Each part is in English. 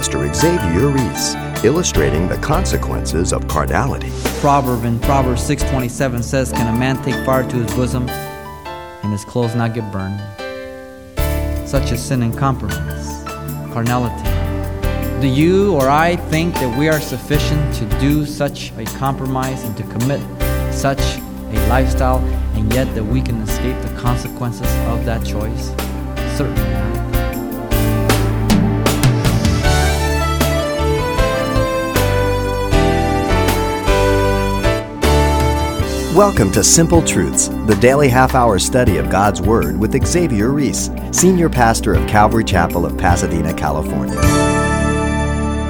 Pastor Xavier Reese, illustrating the consequences of carnality. Proverb in Proverbs 6:27 says, "Can a man take fire to his bosom and his clothes not get burned?" Such is sin and compromise, carnality. Do you or I think that we are sufficient to do such a compromise and to commit such a lifestyle, and yet that we can escape the consequences of that choice? Certainly not. Welcome to Simple Truths, the daily half hour study of God's Word with Xavier Reese, Senior Pastor of Calvary Chapel of Pasadena, California.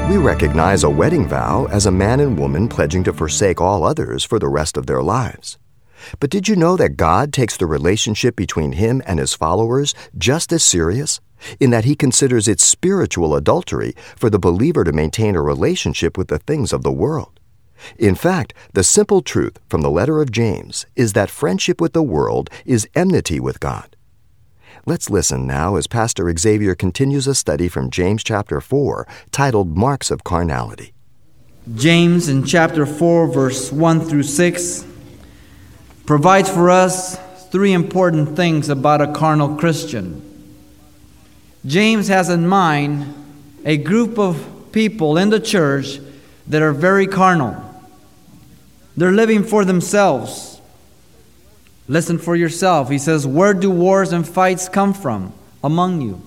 We recognize a wedding vow as a man and woman pledging to forsake all others for the rest of their lives. But did you know that God takes the relationship between Him and His followers just as serious? In that He considers it spiritual adultery for the believer to maintain a relationship with the things of the world. In fact, the simple truth from the letter of James is that friendship with the world is enmity with God. Let's listen now as Pastor Xavier continues a study from James chapter 4 titled Marks of Carnality. James in chapter 4, verse 1 through 6, provides for us three important things about a carnal Christian. James has in mind a group of people in the church that are very carnal. They're living for themselves. Listen for yourself. He says, Where do wars and fights come from among you?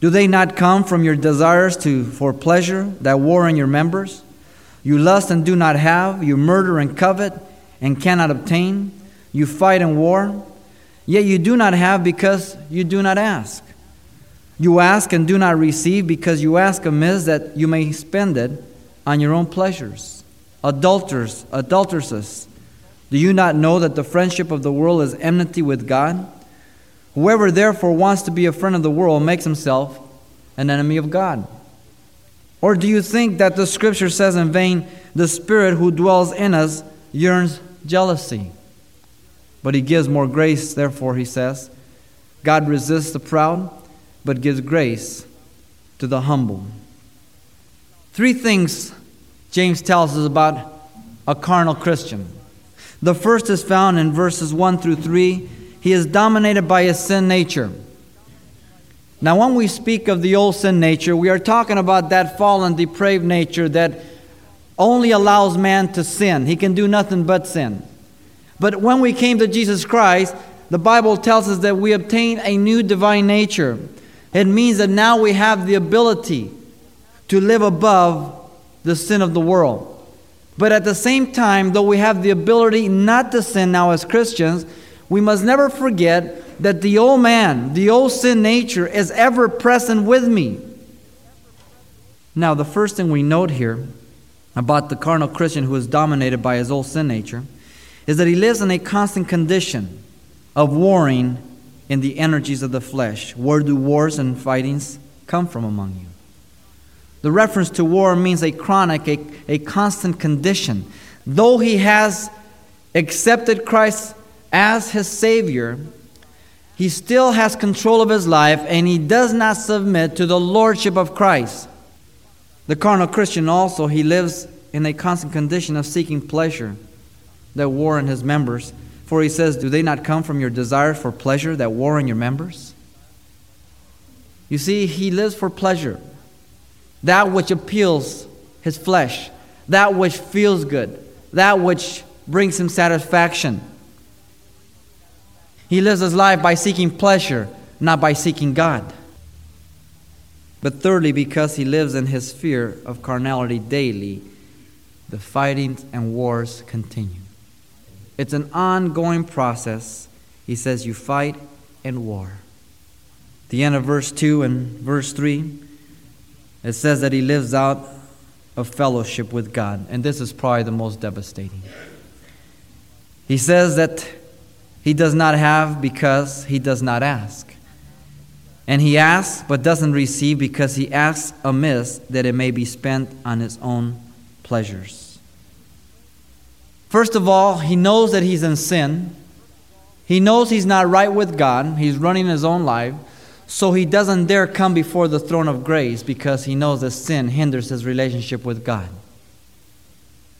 Do they not come from your desires to, for pleasure that war in your members? You lust and do not have, you murder and covet and cannot obtain, you fight and war, yet you do not have because you do not ask. You ask and do not receive because you ask amiss that you may spend it on your own pleasures adulterers, adulteresses. Do you not know that the friendship of the world is enmity with God? Whoever therefore wants to be a friend of the world makes himself an enemy of God. Or do you think that the scripture says in vain, the Spirit who dwells in us yearns jealousy? But he gives more grace, therefore, he says. God resists the proud, but gives grace to the humble. Three things James tells us about a carnal Christian. The first is found in verses 1 through 3. He is dominated by his sin nature. Now, when we speak of the old sin nature, we are talking about that fallen, depraved nature that only allows man to sin. He can do nothing but sin. But when we came to Jesus Christ, the Bible tells us that we obtain a new divine nature. It means that now we have the ability to live above the sin of the world. But at the same time, though we have the ability not to sin now as Christians, we must never forget that the old man, the old sin nature, is ever present with me. Now, the first thing we note here about the carnal Christian who is dominated by his old sin nature is that he lives in a constant condition of warring in the energies of the flesh. Where do wars and fightings come from among you? The reference to war means a chronic, a, a constant condition. Though he has accepted Christ as his Savior, he still has control of his life and he does not submit to the lordship of Christ. The carnal Christian also, he lives in a constant condition of seeking pleasure that war in his members. For he says, Do they not come from your desire for pleasure that war in your members? You see, he lives for pleasure that which appeals his flesh, that which feels good, that which brings him satisfaction. He lives his life by seeking pleasure, not by seeking God. But thirdly, because he lives in his fear of carnality daily, the fightings and wars continue. It's an ongoing process. He says, You fight and war. The end of verse 2 and verse 3 it says that he lives out of fellowship with God. And this is probably the most devastating. He says that he does not have because he does not ask. And he asks but doesn't receive because he asks amiss that it may be spent on his own pleasures. First of all, he knows that he's in sin. He knows he's not right with God. He's running his own life. So he doesn't dare come before the throne of grace because he knows that sin hinders his relationship with God.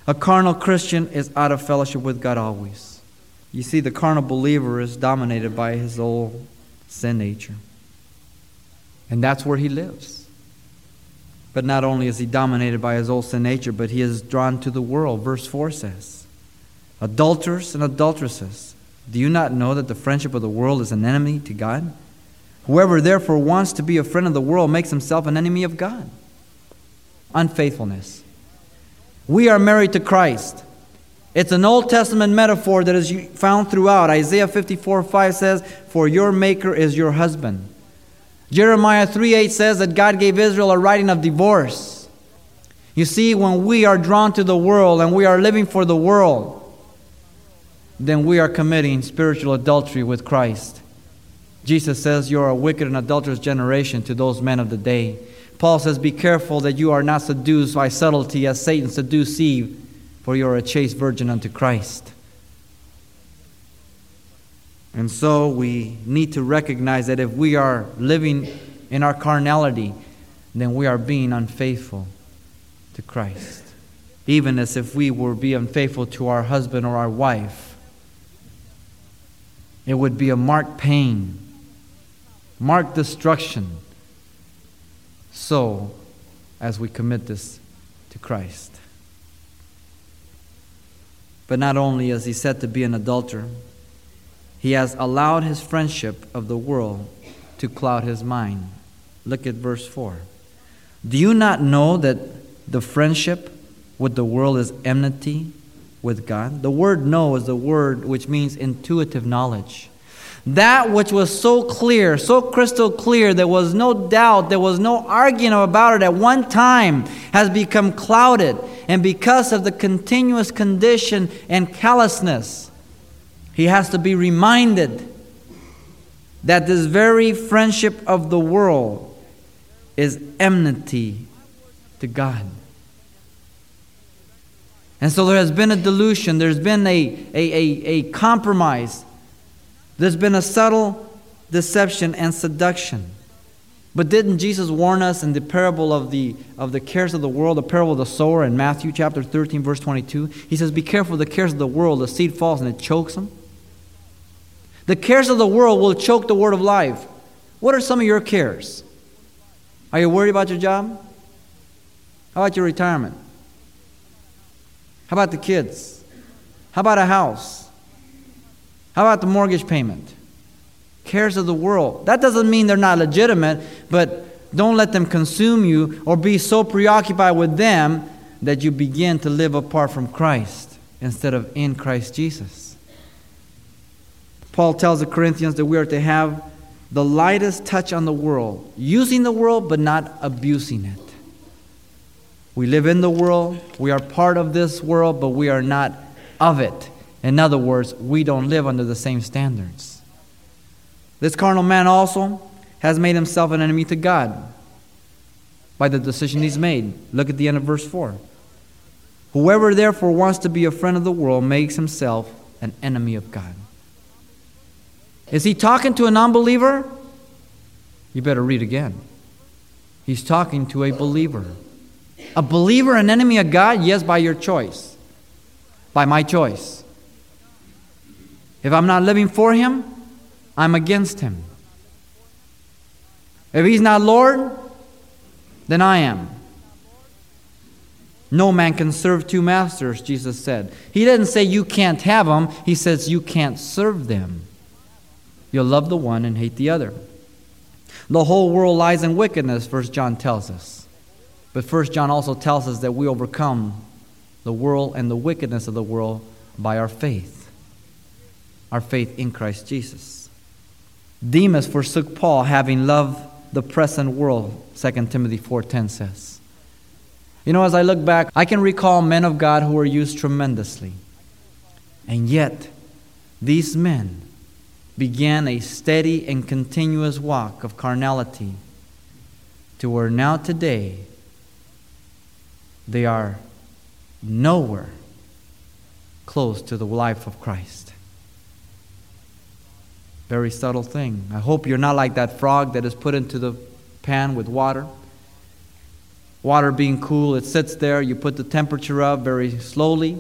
A carnal Christian is out of fellowship with God always. You see, the carnal believer is dominated by his old sin nature. And that's where he lives. But not only is he dominated by his old sin nature, but he is drawn to the world. Verse 4 says, Adulterers and adulteresses, do you not know that the friendship of the world is an enemy to God? Whoever therefore wants to be a friend of the world makes himself an enemy of God. Unfaithfulness. We are married to Christ. It's an Old Testament metaphor that is found throughout. Isaiah 54 5 says, For your maker is your husband. Jeremiah 3 8 says that God gave Israel a writing of divorce. You see, when we are drawn to the world and we are living for the world, then we are committing spiritual adultery with Christ. Jesus says, You're a wicked and adulterous generation to those men of the day. Paul says, Be careful that you are not seduced by subtlety as Satan seduced Eve, for you are a chaste virgin unto Christ. And so we need to recognize that if we are living in our carnality, then we are being unfaithful to Christ. Even as if we were be unfaithful to our husband or our wife. It would be a marked pain mark destruction so as we commit this to Christ. But not only is he said to be an adulterer, he has allowed his friendship of the world to cloud his mind. Look at verse 4. Do you not know that the friendship with the world is enmity with God? The word know is the word which means intuitive knowledge. That which was so clear, so crystal clear, there was no doubt, there was no arguing about it at one time, has become clouded. And because of the continuous condition and callousness, he has to be reminded that this very friendship of the world is enmity to God. And so there has been a dilution, there's been a, a, a, a compromise there's been a subtle deception and seduction. But didn't Jesus warn us in the parable of the, of the cares of the world, the parable of the sower in Matthew chapter 13, verse 22? He says, Be careful of the cares of the world. The seed falls and it chokes them. The cares of the world will choke the word of life. What are some of your cares? Are you worried about your job? How about your retirement? How about the kids? How about a house? How about the mortgage payment? Cares of the world. That doesn't mean they're not legitimate, but don't let them consume you or be so preoccupied with them that you begin to live apart from Christ instead of in Christ Jesus. Paul tells the Corinthians that we are to have the lightest touch on the world, using the world but not abusing it. We live in the world, we are part of this world, but we are not of it. In other words, we don't live under the same standards. This carnal man also has made himself an enemy to God by the decision he's made. Look at the end of verse 4. Whoever therefore wants to be a friend of the world makes himself an enemy of God. Is he talking to a non believer? You better read again. He's talking to a believer. A believer, an enemy of God? Yes, by your choice. By my choice. If I'm not living for Him, I'm against Him. If He's not Lord, then I am. No man can serve two masters, Jesus said. He didn't say you can't have them, He says you can't serve them. You'll love the one and hate the other. The whole world lies in wickedness, First John tells us. But First John also tells us that we overcome the world and the wickedness of the world by our faith our faith in Christ Jesus. Demas forsook Paul, having loved the present world, 2 Timothy 4:10 says. You know, as I look back, I can recall men of God who were used tremendously. And yet, these men began a steady and continuous walk of carnality to where now today they are nowhere close to the life of Christ. Very subtle thing. I hope you're not like that frog that is put into the pan with water. Water being cool, it sits there, you put the temperature up very slowly,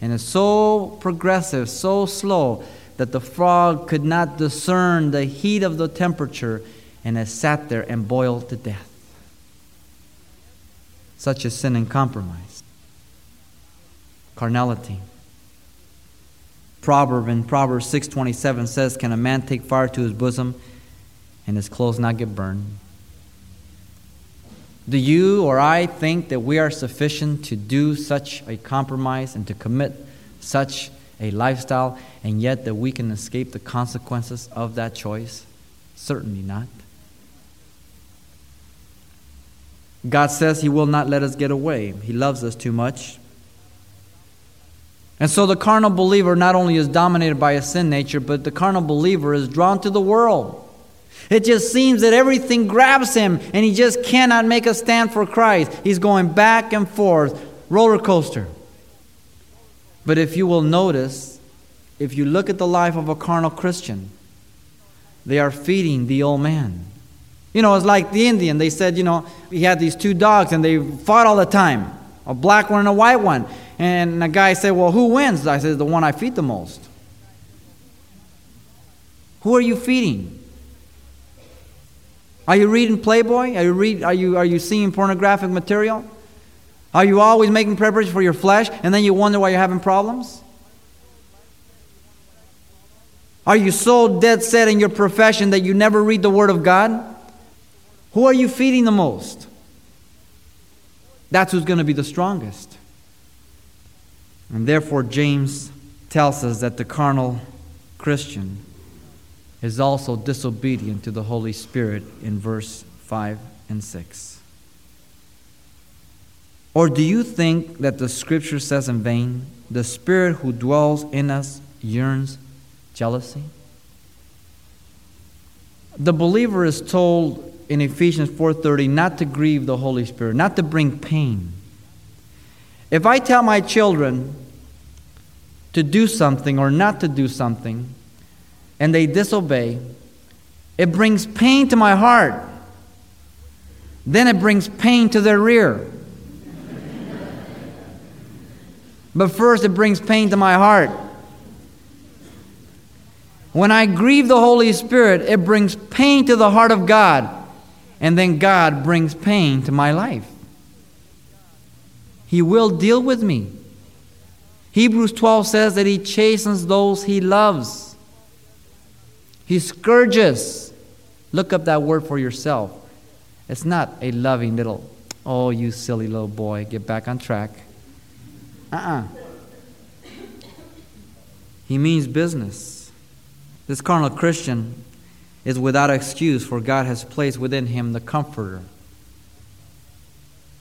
and it's so progressive, so slow, that the frog could not discern the heat of the temperature and it sat there and boiled to death. Such is sin and compromise. Carnality. Proverb in Proverbs 6:27 says, "Can a man take fire to his bosom and his clothes not get burned?" Do you or I think that we are sufficient to do such a compromise and to commit such a lifestyle, and yet that we can escape the consequences of that choice? Certainly not. God says He will not let us get away. He loves us too much. And so the carnal believer not only is dominated by a sin nature, but the carnal believer is drawn to the world. It just seems that everything grabs him and he just cannot make a stand for Christ. He's going back and forth, roller coaster. But if you will notice, if you look at the life of a carnal Christian, they are feeding the old man. You know, it's like the Indian. They said, you know, he had these two dogs and they fought all the time a black one and a white one. And the guy said, Well, who wins? I said, The one I feed the most. Who are you feeding? Are you reading Playboy? Are you, read, are, you, are you seeing pornographic material? Are you always making preparation for your flesh and then you wonder why you're having problems? Are you so dead set in your profession that you never read the Word of God? Who are you feeding the most? That's who's going to be the strongest. And therefore, James tells us that the carnal Christian is also disobedient to the Holy Spirit in verse 5 and 6. Or do you think that the scripture says in vain, the Spirit who dwells in us yearns jealousy? The believer is told in Ephesians 4:30 not to grieve the Holy Spirit, not to bring pain. If I tell my children to do something or not to do something, and they disobey, it brings pain to my heart. Then it brings pain to their rear. but first, it brings pain to my heart. When I grieve the Holy Spirit, it brings pain to the heart of God, and then God brings pain to my life. He will deal with me. Hebrews 12 says that he chastens those he loves. He scourges. Look up that word for yourself. It's not a loving little, oh, you silly little boy, get back on track. Uh uh-uh. uh He means business. This carnal Christian is without excuse, for God has placed within him the Comforter.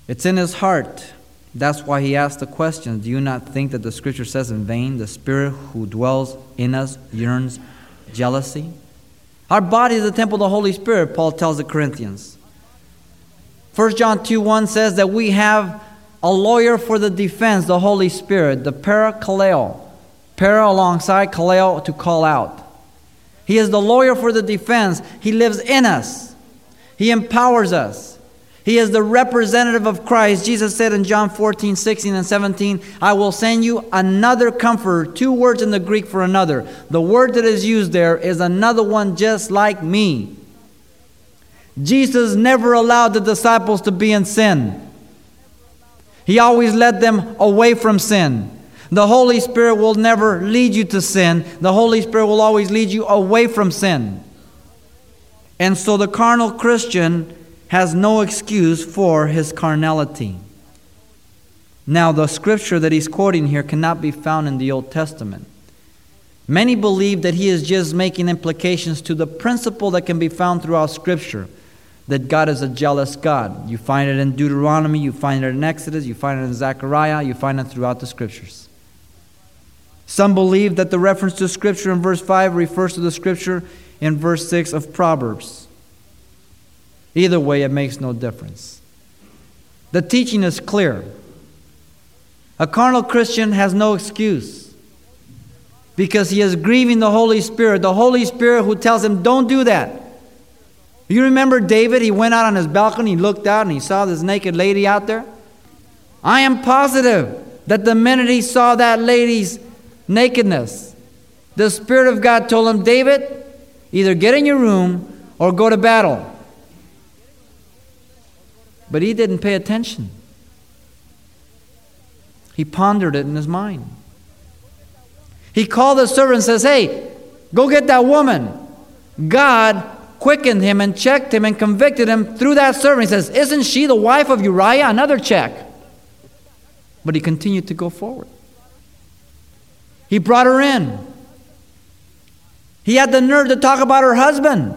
It's in his heart that's why he asked the question Do you not think that the scripture says in vain, the Spirit who dwells in us yearns jealousy? Our body is the temple of the Holy Spirit, Paul tells the Corinthians. 1 John 2 1 says that we have a lawyer for the defense, the Holy Spirit, the parakaleo. Para alongside, kaleo to call out. He is the lawyer for the defense. He lives in us, He empowers us. He is the representative of Christ. Jesus said in John 14, 16, and 17, I will send you another comforter. Two words in the Greek for another. The word that is used there is another one just like me. Jesus never allowed the disciples to be in sin, He always led them away from sin. The Holy Spirit will never lead you to sin, the Holy Spirit will always lead you away from sin. And so the carnal Christian has no excuse for his carnality. Now, the scripture that he's quoting here cannot be found in the Old Testament. Many believe that he is just making implications to the principle that can be found throughout Scripture that God is a jealous God. You find it in Deuteronomy, you find it in Exodus, you find it in Zechariah, you find it throughout the Scriptures. Some believe that the reference to Scripture in verse 5 refers to the Scripture in verse 6 of Proverbs. Either way, it makes no difference. The teaching is clear. A carnal Christian has no excuse. because he is grieving the Holy Spirit, the Holy Spirit who tells him, Don't do that. You remember David? He went out on his balcony, he looked out, and he saw this naked lady out there. I am positive that the minute he saw that lady's nakedness, the Spirit of God told him, David, either get in your room or go to battle. But he didn't pay attention. He pondered it in his mind. He called the servant and says, Hey, go get that woman. God quickened him and checked him and convicted him through that servant. He says, Isn't she the wife of Uriah? Another check. But he continued to go forward. He brought her in. He had the nerve to talk about her husband.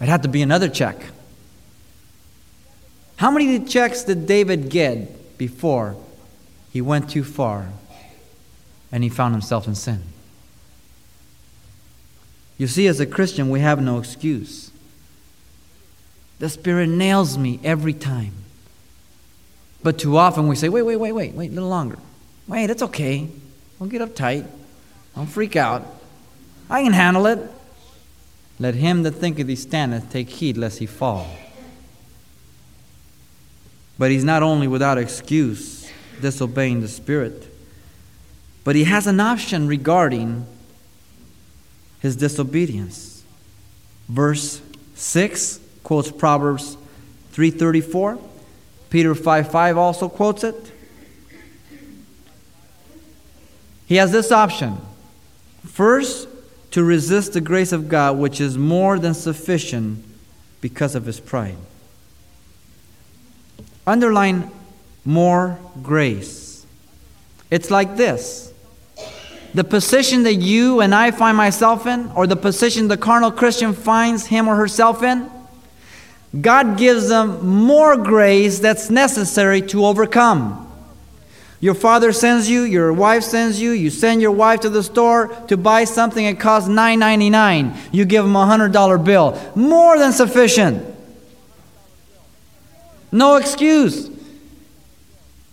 It had to be another check. How many checks did David get before he went too far and he found himself in sin? You see, as a Christian, we have no excuse. The Spirit nails me every time. But too often we say, wait, wait, wait, wait, wait, a little longer. Wait, it's okay. Don't get uptight. Don't freak out. I can handle it. Let him that thinketh he standeth take heed lest he fall. But he's not only without excuse disobeying the Spirit, but he has an option regarding his disobedience. Verse 6 quotes Proverbs 3:34. Peter 5 5 also quotes it. He has this option. First, to resist the grace of God, which is more than sufficient because of his pride. Underline more grace. It's like this the position that you and I find myself in, or the position the carnal Christian finds him or herself in, God gives them more grace that's necessary to overcome. Your father sends you, your wife sends you, you send your wife to the store to buy something it costs $9.99. You give them a $100 bill. More than sufficient. No excuse.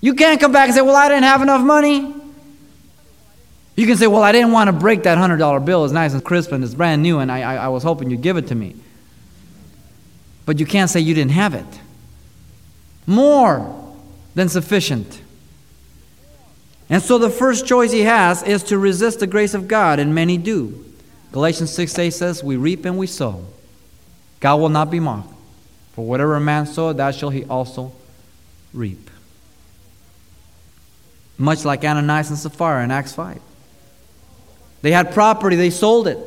You can't come back and say, Well, I didn't have enough money. You can say, Well, I didn't want to break that $100 bill. It's nice and crisp and it's brand new, and I, I, I was hoping you'd give it to me. But you can't say you didn't have it. More than sufficient. And so the first choice he has is to resist the grace of God, and many do. Galatians 6 8 says, We reap and we sow. God will not be mocked. For whatever a man soweth, that shall he also reap. Much like Ananias and Sapphira in Acts 5. They had property, they sold it.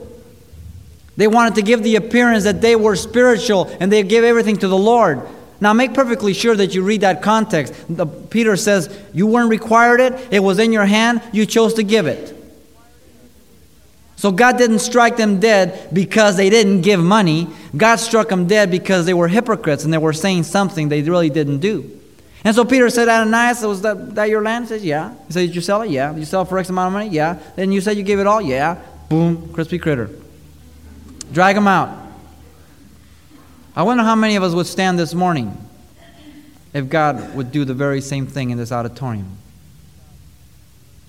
They wanted to give the appearance that they were spiritual and they gave everything to the Lord. Now, make perfectly sure that you read that context. The, Peter says, You weren't required it, it was in your hand, you chose to give it. So, God didn't strike them dead because they didn't give money. God struck them dead because they were hypocrites and they were saying something they really didn't do. And so Peter said, Ananias, was that, that your land? He says, Yeah. He said, Did you sell it? Yeah. Did you sell it for X amount of money? Yeah. Then you said you gave it all? Yeah. Boom, crispy critter. Drag him out. I wonder how many of us would stand this morning if God would do the very same thing in this auditorium.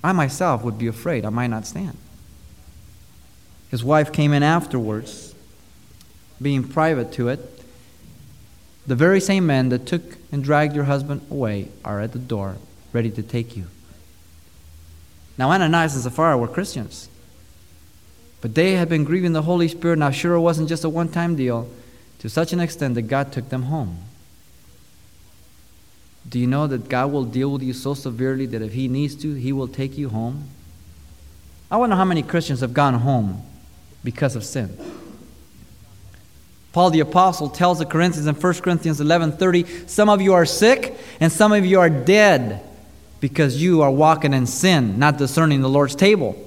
I myself would be afraid. I might not stand. His wife came in afterwards, being private to it. The very same men that took and dragged your husband away are at the door, ready to take you. Now, Ananias and Sapphira were Christians, but they had been grieving the Holy Spirit. Now, sure, it wasn't just a one time deal to such an extent that God took them home. Do you know that God will deal with you so severely that if He needs to, He will take you home? I wonder how many Christians have gone home because of sin. Paul the apostle tells the Corinthians in 1 Corinthians 11:30, some of you are sick and some of you are dead because you are walking in sin, not discerning the Lord's table.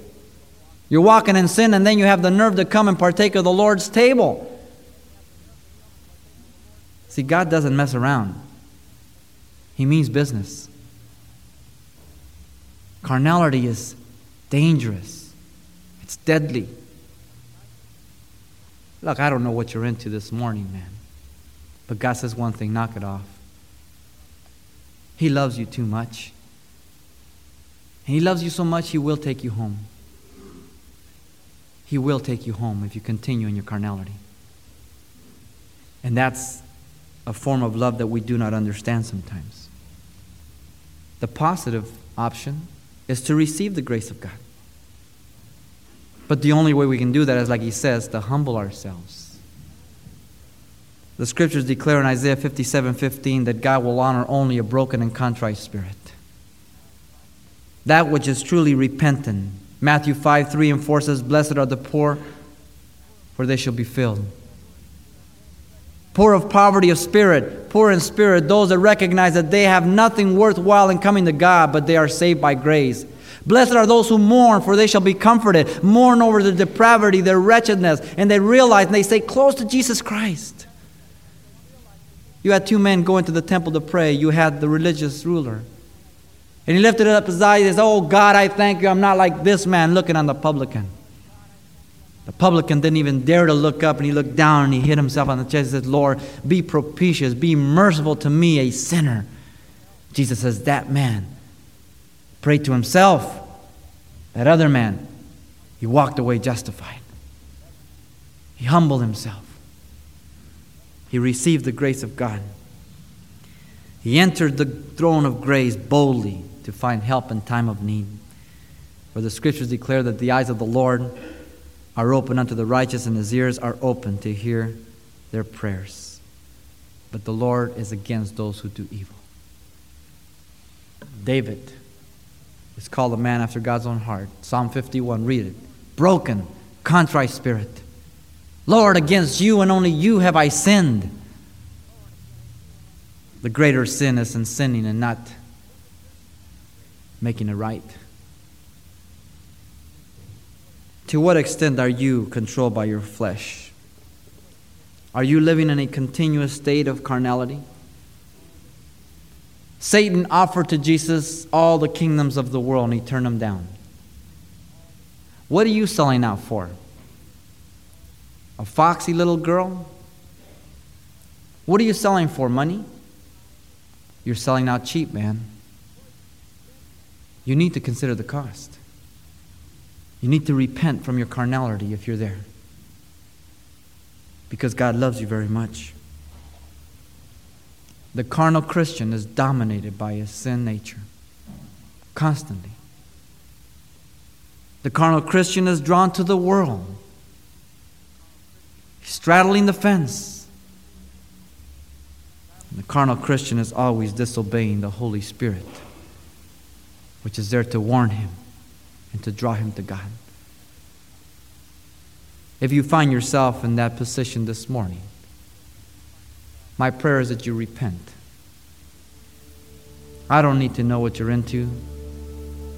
You're walking in sin and then you have the nerve to come and partake of the Lord's table. See, God doesn't mess around, He means business. Carnality is dangerous, it's deadly. Look, I don't know what you're into this morning, man. But God says one thing knock it off. He loves you too much. And He loves you so much, He will take you home. He will take you home if you continue in your carnality. And that's a form of love that we do not understand sometimes. The positive option is to receive the grace of God. But the only way we can do that is, like he says, to humble ourselves. The scriptures declare in Isaiah 57 15 that God will honor only a broken and contrite spirit. That which is truly repentant. Matthew 5 3 and 4 says, Blessed are the poor, for they shall be filled. Poor of poverty of spirit, poor in spirit, those that recognize that they have nothing worthwhile in coming to God, but they are saved by grace. Blessed are those who mourn, for they shall be comforted. Mourn over their depravity, their wretchedness, and they realize and they stay close to Jesus Christ. You had two men go into the temple to pray. You had the religious ruler. And he lifted up his eyes and said, Oh God, I thank you. I'm not like this man looking on the publican. The publican didn't even dare to look up, and he looked down and he hit himself on the chest and said, Lord, be propitious, be merciful to me, a sinner. Jesus says, That man prayed to himself. That other man, he walked away justified. He humbled himself. He received the grace of God. He entered the throne of grace boldly to find help in time of need. For the scriptures declare that the eyes of the Lord are open unto the righteous, and his ears are open to hear their prayers. But the Lord is against those who do evil. David is called a man after God's own heart. Psalm 51, read it. Broken, contrite spirit. Lord, against you and only you have I sinned. The greater sin is in sinning and not making it right. To what extent are you controlled by your flesh? Are you living in a continuous state of carnality? Satan offered to Jesus all the kingdoms of the world and he turned them down. What are you selling out for? A foxy little girl? What are you selling for? Money? You're selling out cheap, man. You need to consider the cost. You need to repent from your carnality if you're there. Because God loves you very much. The carnal Christian is dominated by his sin nature constantly. The carnal Christian is drawn to the world, straddling the fence. And the carnal Christian is always disobeying the Holy Spirit, which is there to warn him and to draw him to God. If you find yourself in that position this morning, my prayer is that you repent. I don't need to know what you're into,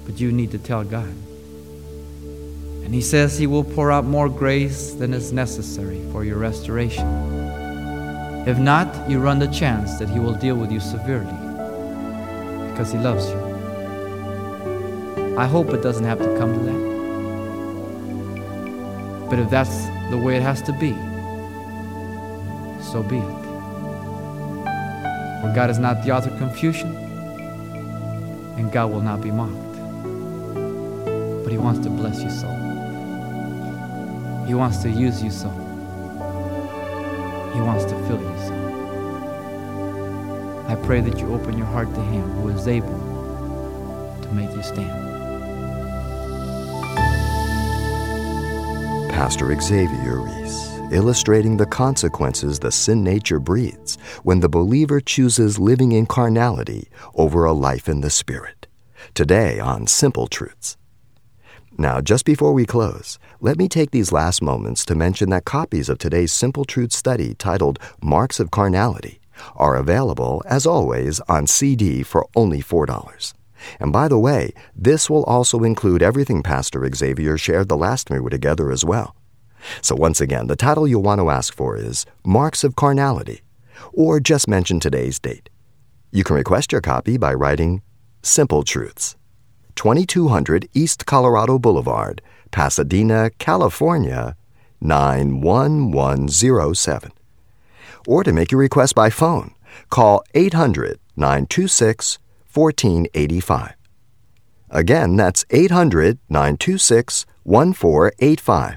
but you need to tell God. And He says He will pour out more grace than is necessary for your restoration. If not, you run the chance that He will deal with you severely because He loves you. I hope it doesn't have to come to that. But if that's the way it has to be, so be it. For God is not the author of confusion, and God will not be mocked. But He wants to bless you so. He wants to use you so. He wants to fill you so. I pray that you open your heart to Him who is able to make you stand. Pastor Xavier Reese illustrating the consequences the sin nature breeds when the believer chooses living in carnality over a life in the Spirit. Today on Simple Truths. Now, just before we close, let me take these last moments to mention that copies of today's Simple Truth study titled Marks of Carnality are available, as always, on CD for only $4. And by the way, this will also include everything Pastor Xavier shared the last time we were together as well. So, once again, the title you'll want to ask for is Marks of Carnality, or just mention today's date. You can request your copy by writing Simple Truths, 2200 East Colorado Boulevard, Pasadena, California, 91107. Or to make your request by phone, call 800 926 1485. Again, that's 800 926 1485.